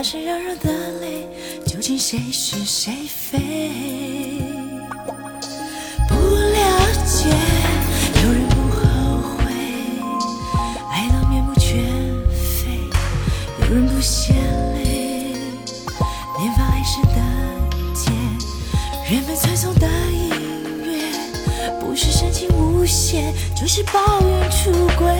那是嚷嚷的泪，究竟谁是谁非？不了解，有人不后悔，爱到面目全非，有人不嫌累。连发爱时的结，人们推送的音乐，不是深情无限，就是抱怨出轨，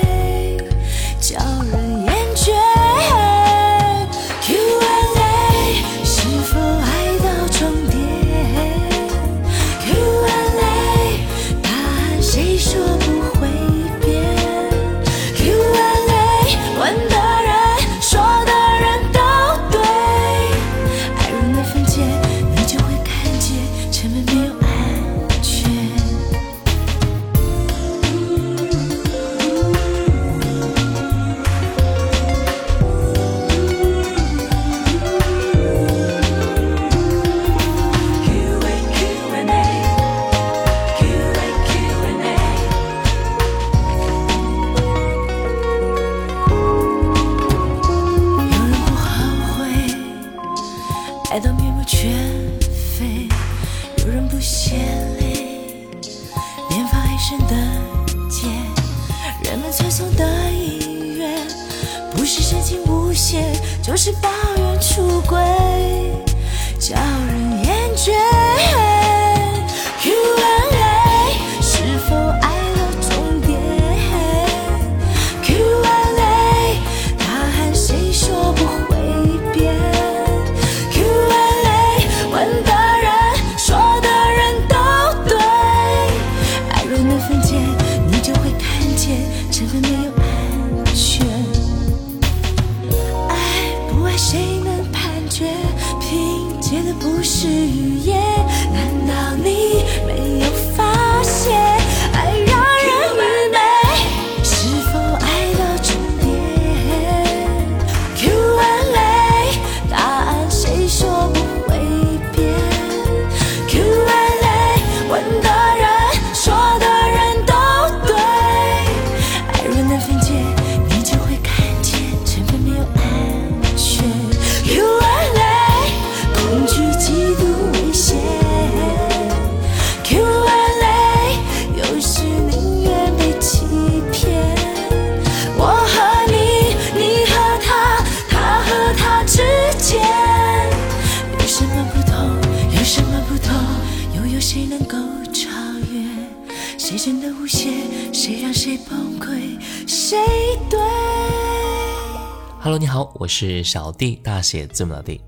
是小弟，大写字母的弟。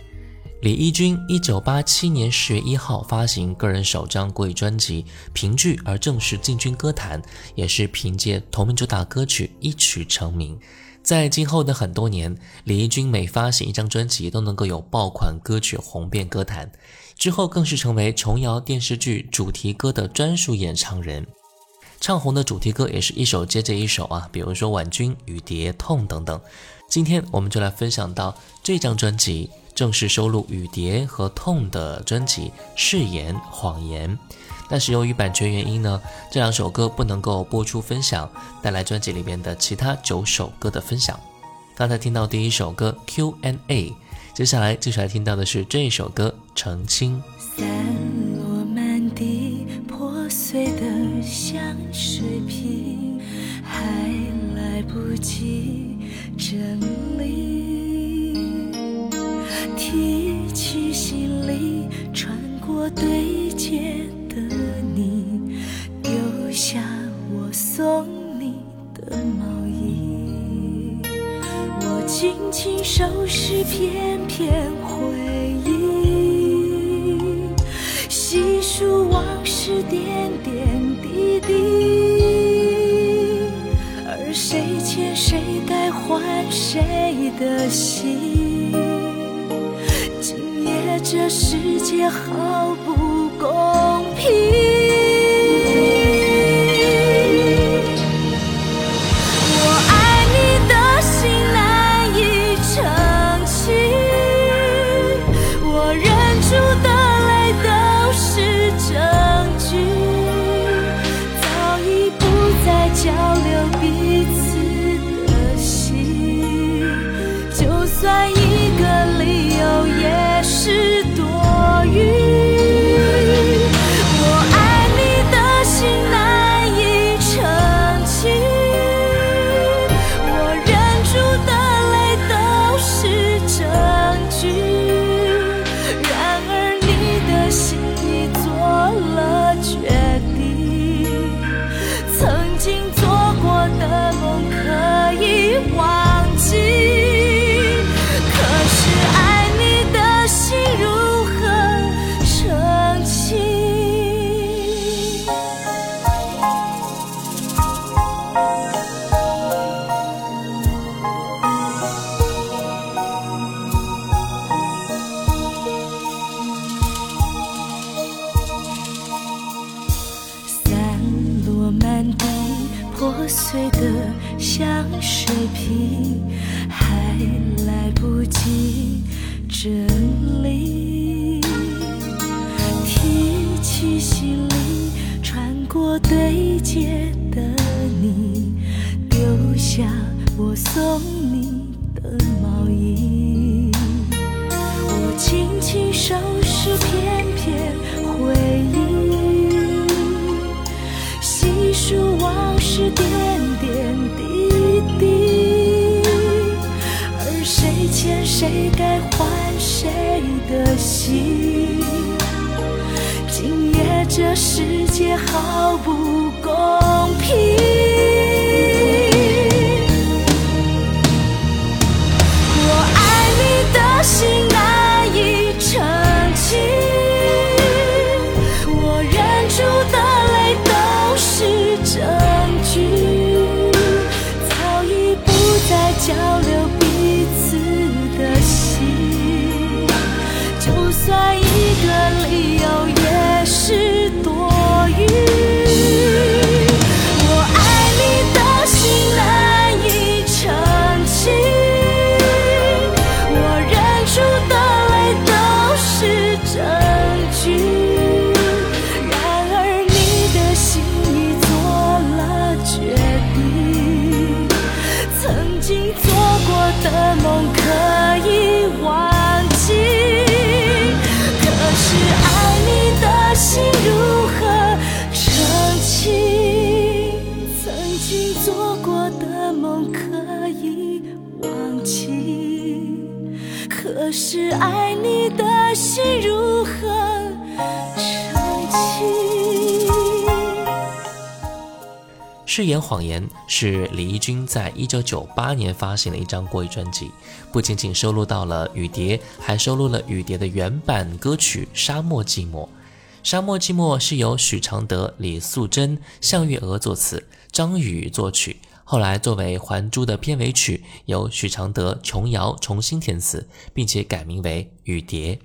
李翊君一九八七年十月一号发行个人首张国语专辑《凭据》而正式进军歌坛，也是凭借同名主打歌曲一曲成名。在今后的很多年，李翊君每发行一张专辑都能够有爆款歌曲红遍歌坛，之后更是成为琼瑶电视剧主题歌的专属演唱人。唱红的主题歌也是一首接着一首啊，比如说《婉君》《雨蝶》《痛》等等。今天我们就来分享到这张专辑，正式收录《雨蝶》和《痛》的专辑《誓言谎言》。但是由于版权原因呢，这两首歌不能够播出分享，带来专辑里面的其他九首歌的分享。刚才听到第一首歌 Q&A，接下来继续来听到的是这一首歌《澄清》。我对街的你，丢下我送你的毛衣，我轻轻收拾片片回忆，细数往事点点滴滴，而谁欠谁该还谁的心，这世界好不公平。破碎的香水瓶，还来不及整理。提起行李，穿过对街的你，丢下我送世界好誓言谎言是李翊君在一九九八年发行的一张国语专辑，不仅仅收录到了雨蝶，还收录了雨蝶的原版歌曲《沙漠寂寞》。《沙漠寂寞》是由许常德、李素贞、向月娥作词，张宇作曲。后来作为《还珠》的片尾曲，由许常德、琼瑶重新填词，并且改名为《雨蝶》。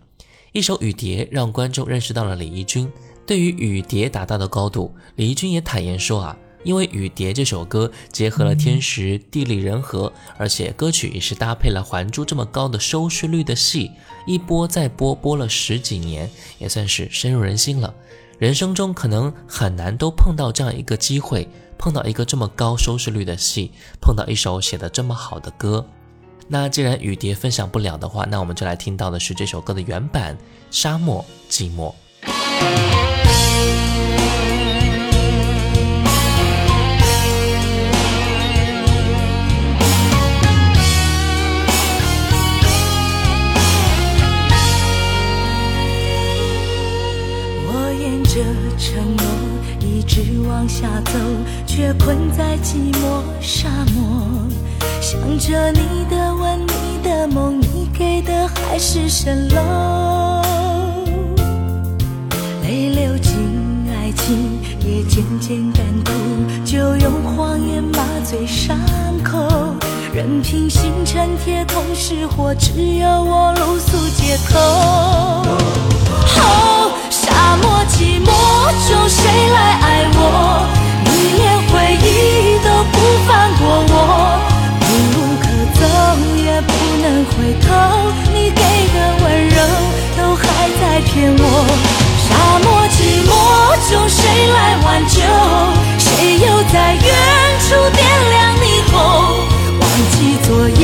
一首《雨蝶》让观众认识到了李翊君。对于《雨蝶》达到的高度，李翊君也坦言说啊。因为《雨蝶》这首歌结合了天时地利人和，而且歌曲也是搭配了《还珠》这么高的收视率的戏，一播再播，播了十几年，也算是深入人心了。人生中可能很难都碰到这样一个机会，碰到一个这么高收视率的戏，碰到一首写的这么好的歌。那既然雨蝶分享不了的话，那我们就来听到的是这首歌的原版《沙漠寂寞》。却困在寂寞沙漠。想着你的吻，你的梦，你给的海市蜃楼。泪流尽爱情，也渐渐干枯，就用谎言麻醉伤口。任凭星辰铁桶失火，只有我露宿街头。哦，沙漠寂寞中谁来爱我？你连回忆都不放过我，无可走也不能回头。你给的温柔都还在骗我。沙漠寂寞中谁来挽救？谁又在远处点亮霓虹？忘记昨夜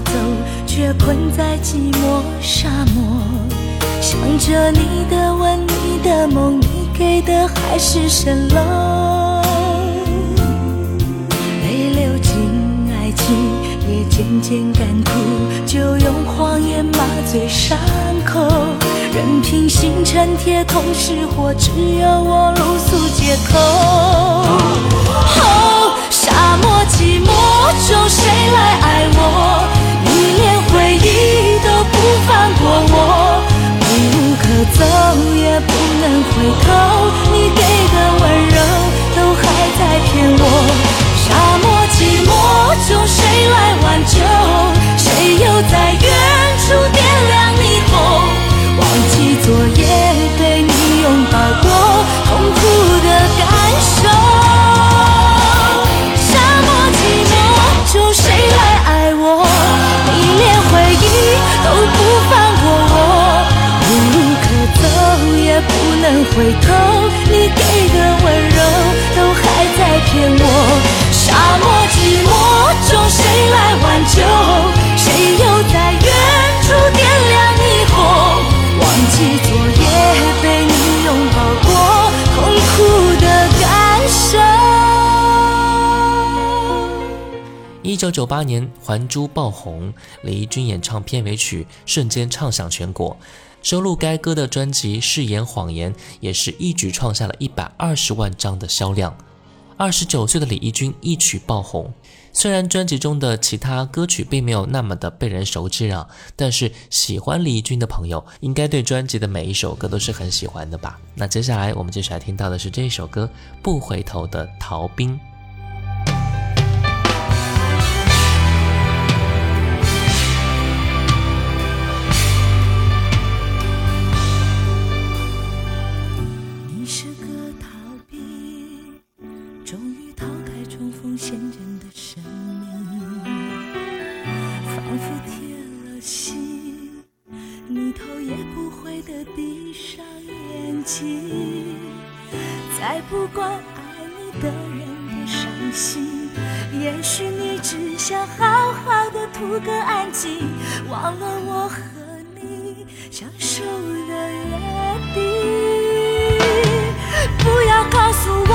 走，却困在寂寞沙漠。想着你的吻，你的梦，你给的海市蜃楼。泪流尽爱情，也渐渐干枯，就用谎言麻醉伤口。任凭星辰铁桶失火，只有我露宿街头。哦，沙漠寂寞中谁来爱我？你连回忆都不放过我，无可走也不能回头。你给的温柔都还在骗我。沙漠寂寞中谁来挽救？谁又在远处点亮霓虹？忘记昨夜被你拥抱过，都不放过我，无路可走也不能回头。你给的温柔都还在骗我。一九九八年，《还珠》爆红，李翊君演唱片尾曲，瞬间唱响全国。收录该歌的专辑《誓言谎言》也是一举创下了一百二十万张的销量。二十九岁的李翊君一曲爆红，虽然专辑中的其他歌曲并没有那么的被人熟知啊，但是喜欢李翊君的朋友应该对专辑的每一首歌都是很喜欢的吧？那接下来我们接下来听到的是这一首歌《不回头的逃兵》。爱不管爱你的人的伤心，也许你只想好好的图个安静，忘了我和你相守的约定。不要告诉我，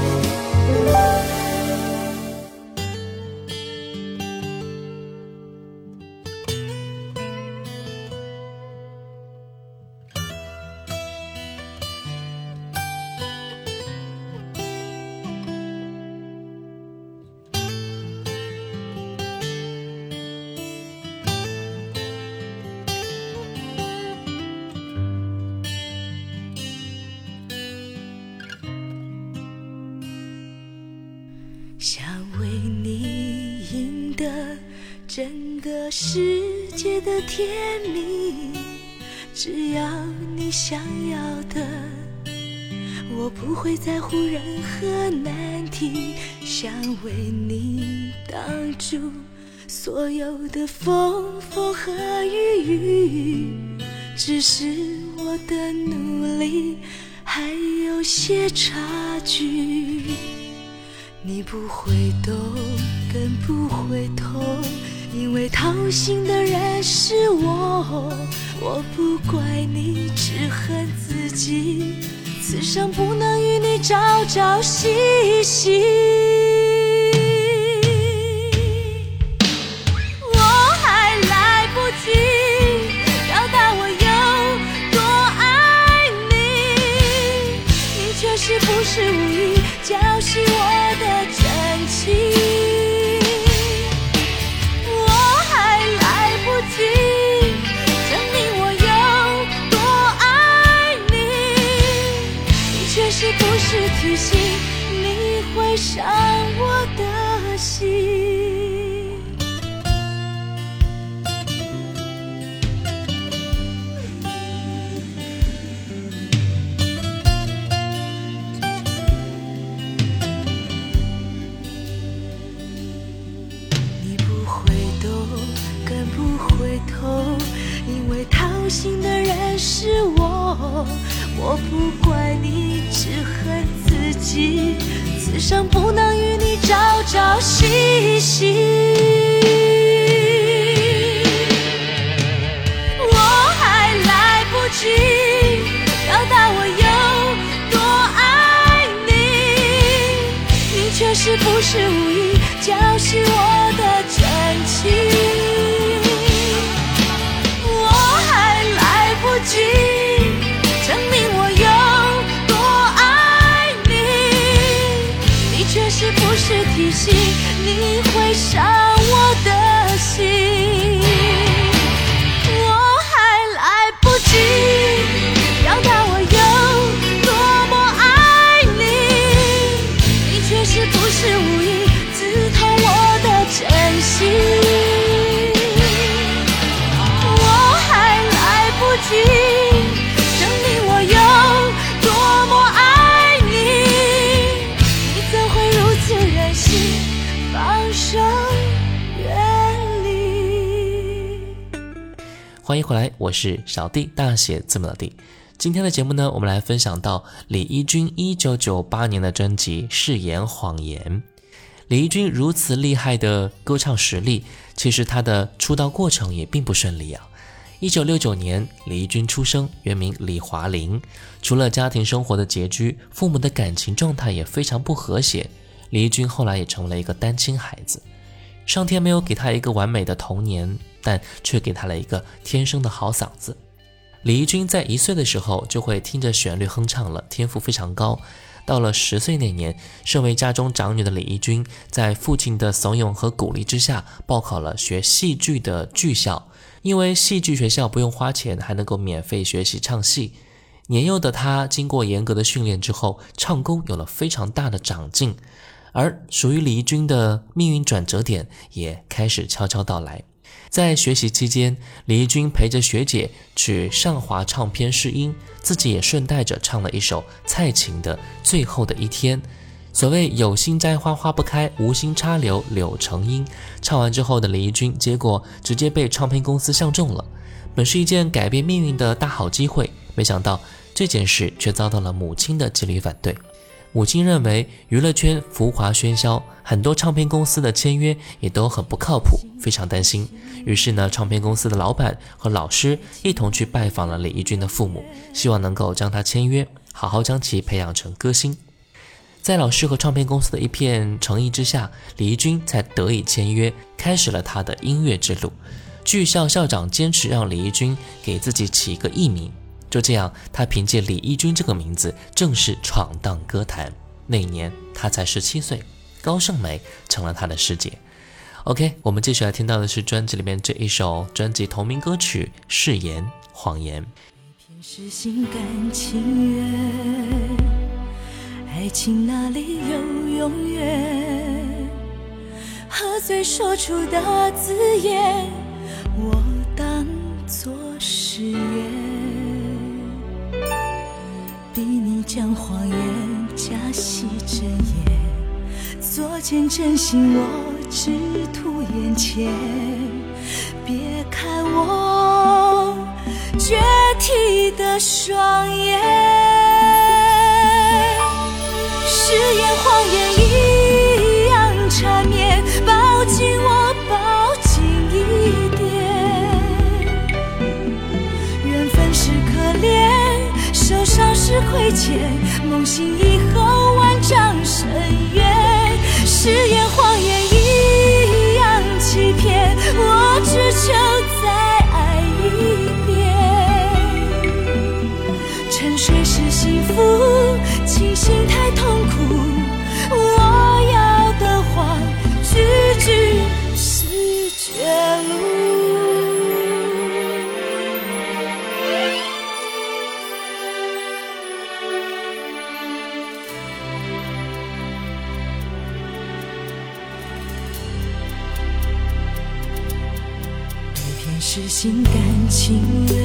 不会在乎任何难题。想为你挡住所有的风风和雨雨，只是我的努力还有些差距。你不会懂，更不会痛，因为掏心的人是我。我不怪你，只恨自己，此生不能与你朝朝夕夕。我还来不及表达我有多爱你，你却是不是无意浇熄我的真情。伤我的心。你不会懂，更不会痛，因为掏心的人是我。我不怪你，只恨自己，此生不能与你朝朝夕夕。我还来不及表达我有多爱你，你却是不是无意浇熄我的真情。伤我的心。欢迎回来，我是小弟，大写字母的弟。今天的节目呢，我们来分享到李翊君一九九八年的专辑《誓言谎言》。李翊君如此厉害的歌唱实力，其实他的出道过程也并不顺利啊。一九六九年，李翊君出生，原名李华林。除了家庭生活的拮据，父母的感情状态也非常不和谐。李翊君后来也成为了一个单亲孩子。上天没有给他一个完美的童年，但却给他了一个天生的好嗓子。李翊君在一岁的时候就会听着旋律哼唱了，天赋非常高。到了十岁那年，身为家中长女的李翊君，在父亲的怂恿和鼓励之下，报考了学戏剧的剧校。因为戏剧学校不用花钱，还能够免费学习唱戏。年幼的她经过严格的训练之后，唱功有了非常大的长进。而属于李翊君的命运转折点也开始悄悄到来。在学习期间，李翊君陪着学姐去上华唱片试音，自己也顺带着唱了一首蔡琴的《最后的一天》。所谓“有心栽花花不开，无心插柳柳成荫”。唱完之后的李翊君，结果直接被唱片公司相中了。本是一件改变命运的大好机会，没想到这件事却遭到了母亲的极力反对。母亲认为娱乐圈浮华喧嚣，很多唱片公司的签约也都很不靠谱，非常担心。于是呢，唱片公司的老板和老师一同去拜访了李翊君的父母，希望能够将他签约，好好将其培养成歌星。在老师和唱片公司的一片诚意之下，李翊君才得以签约，开始了他的音乐之路。剧校校长坚持让李翊君给自己起一个艺名。就这样，他凭借李翊君这个名字正式闯荡歌坛。那一年他才十七岁，高胜美成了他的师姐。OK，我们继续来听到的是专辑里面这一首专辑同名歌曲《誓言谎言》。是心甘情愿，爱情哪里有永远？喝醉说出的字眼，见，真心我只图眼前。别看我决堤的双眼，誓言谎言一样缠绵，抱紧我，抱紧一点。缘分是可怜。受伤是亏欠，梦醒一誓言谎言是心甘情愿，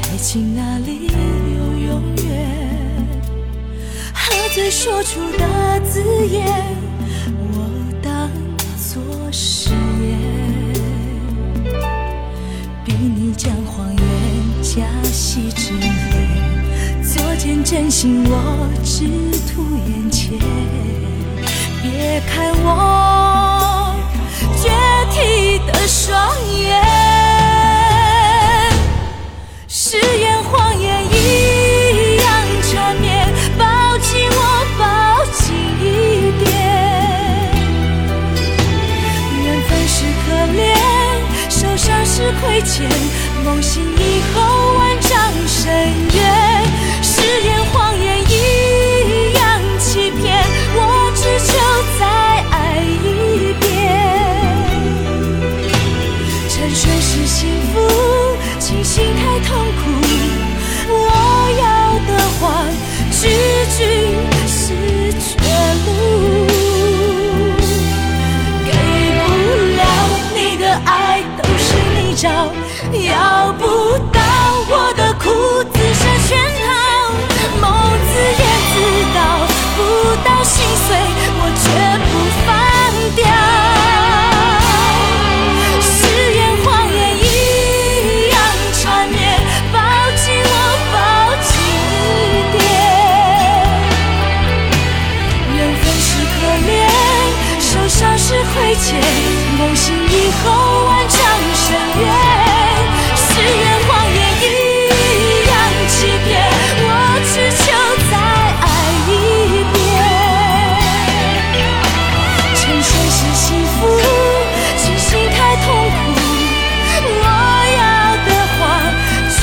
爱情哪里有永远？喝醉说出的字眼，我当作誓言。逼你将谎言加戏真言，作践真心我只图眼前。别看我的。双眼，誓言谎言一样缠绵，抱紧我，抱紧一点。缘分是可怜，受伤是亏欠，梦醒句句是绝路。给不了你的爱，都是你找。要不到我的苦，自设圈套。梦自言自到，不到心碎，梦醒以后万丈深渊。誓言谎言一样欺骗我只求再爱一遍沉睡是幸福清醒太痛苦我要的话句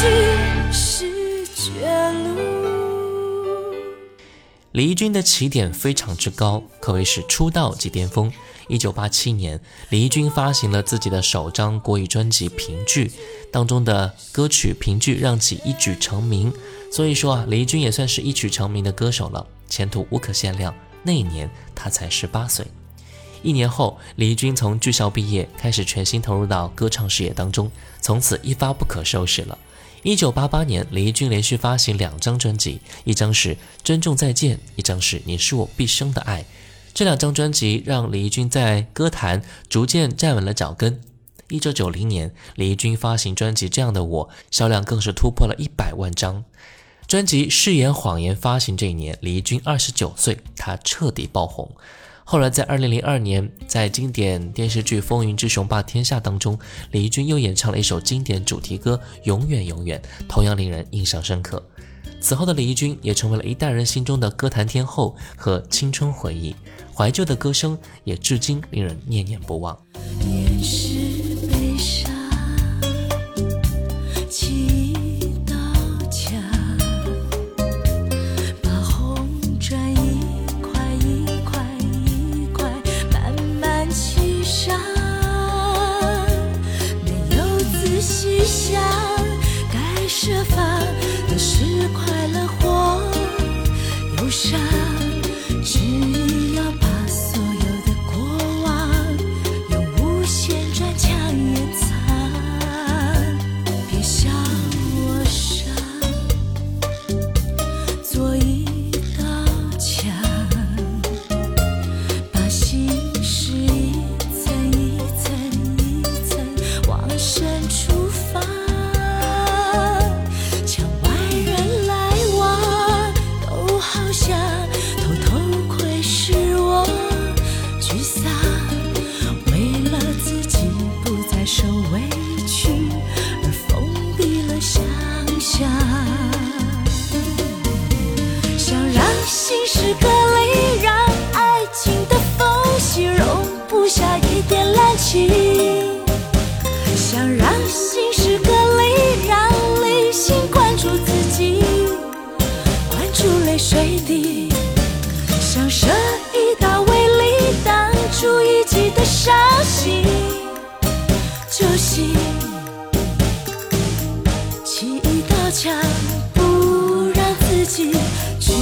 句是离军的起点非常之高可谓是出道即巅峰。一九八七年，李翊君发行了自己的首张国语专辑《评剧》，当中的歌曲《评剧》让其一举成名。所以说啊，李翊君也算是一举成名的歌手了，前途无可限量。那一年他才十八岁。一年后，李翊君从剧校毕业，开始全心投入到歌唱事业当中，从此一发不可收拾了。一九八八年，李翊君连续发行两张专辑，一张是《珍重再见》，一张是《你是我毕生的爱》。这两张专辑让李翊君在歌坛逐渐站稳了脚跟。一九九零年，李翊君发行专辑《这样的我》，销量更是突破了一百万张。专辑《誓言谎言》发行这一年，李翊君二十九岁，他彻底爆红。后来在二零零二年，在经典电视剧《风云之雄霸天下》当中，李翊君又演唱了一首经典主题歌《永远永远》，同样令人印象深刻。此后的李翊君也成为了一代人心中的歌坛天后和青春回忆。怀旧的歌声也至今令人念念不忘。强，不让自己去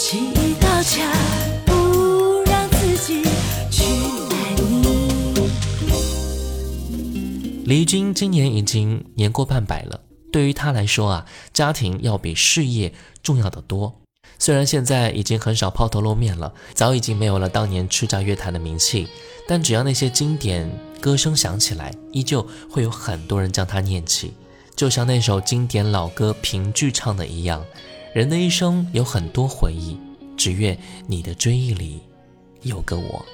砌一道墙，不让自己去爱你。李军今年已经年过半百了，对于他来说啊，家庭要比事业重要的多。虽然现在已经很少抛头露面了，早已经没有了当年叱咤乐坛的名气，但只要那些经典歌声响起来，依旧会有很多人将它念起。就像那首经典老歌评剧唱的一样：“人的一生有很多回忆，只愿你的追忆里有个我。”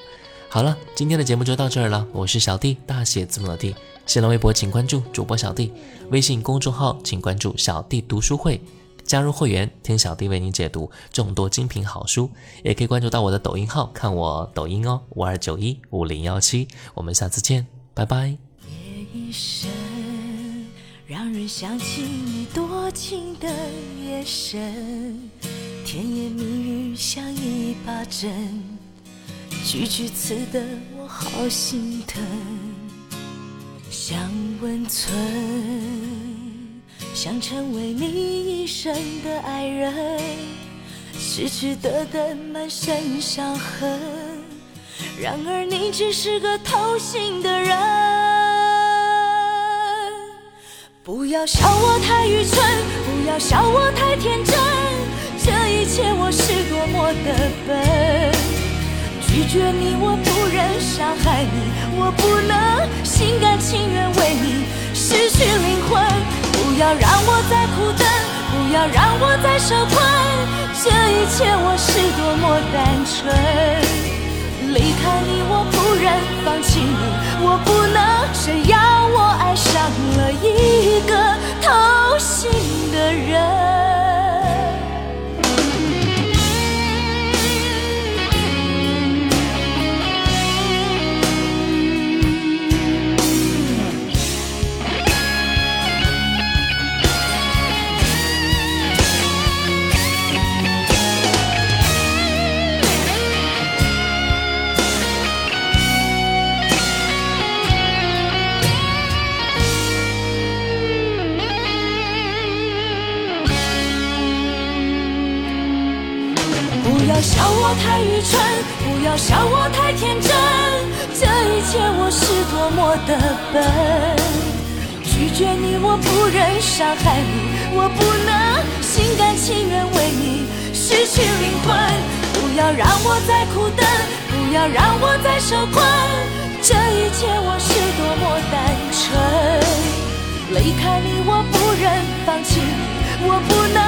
好了，今天的节目就到这儿了。我是小弟，大写字母的弟。新浪微博请关注主播小弟，微信公众号请关注小弟读书会。加入会员，听小弟为你解读众多精品好书，也可以关注到我的抖音号，看我抖音哦，五二九一五零幺七。我们下次见，拜拜。夜一深，让人想起你多情的眼神，甜言蜜语像一把针，句句刺得我好心疼。想温存。想成为你一生的爱人，痴痴的等，满身伤痕。然而你只是个偷心的人。不要笑我太愚蠢，不要笑我太天真，这一切我是多么的笨。拒绝你，我不忍伤害你，我不能心甘情愿为你失去灵魂。不要让我再苦等，不要让我再受困，这一切我是多么单纯。离开你，我放弃你，我不能，谁要我爱上了一个偷心的人？不要笑我太愚蠢，不要笑我太天真，这一切我是多么的笨。拒绝你，我不忍伤害你，我不能心甘情愿为你失去灵魂。不要让我再苦等，不要让我再受困，这一切我是多么单纯。离开你，我不忍放弃你，我不能，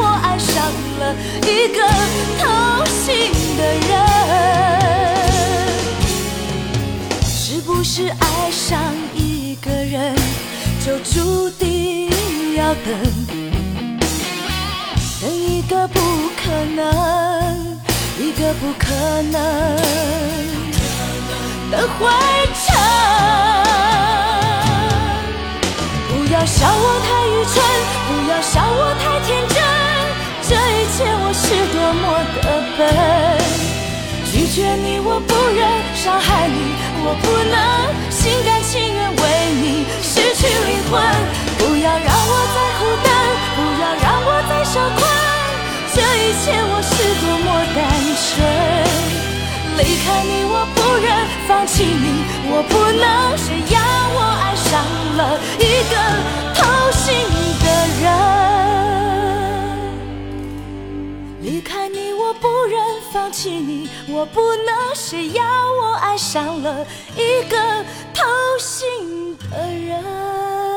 我爱上了一个？偷心的人，是不是爱上一个人就注定要等？等一个不可能，一个不可能的回程。不要笑我太愚蠢，不要笑我太天真。这一切我是多么的笨，拒绝你我不忍伤害你，我不能心甘情愿为你失去灵魂。不要让我再苦等，不要让我再受困。这一切我是多么单纯。离开你我不忍放弃你，我不能，谁要我爱上了一个偷心的人？离开你，我不忍放弃你，我不能，谁要我爱上了一个偷心的人？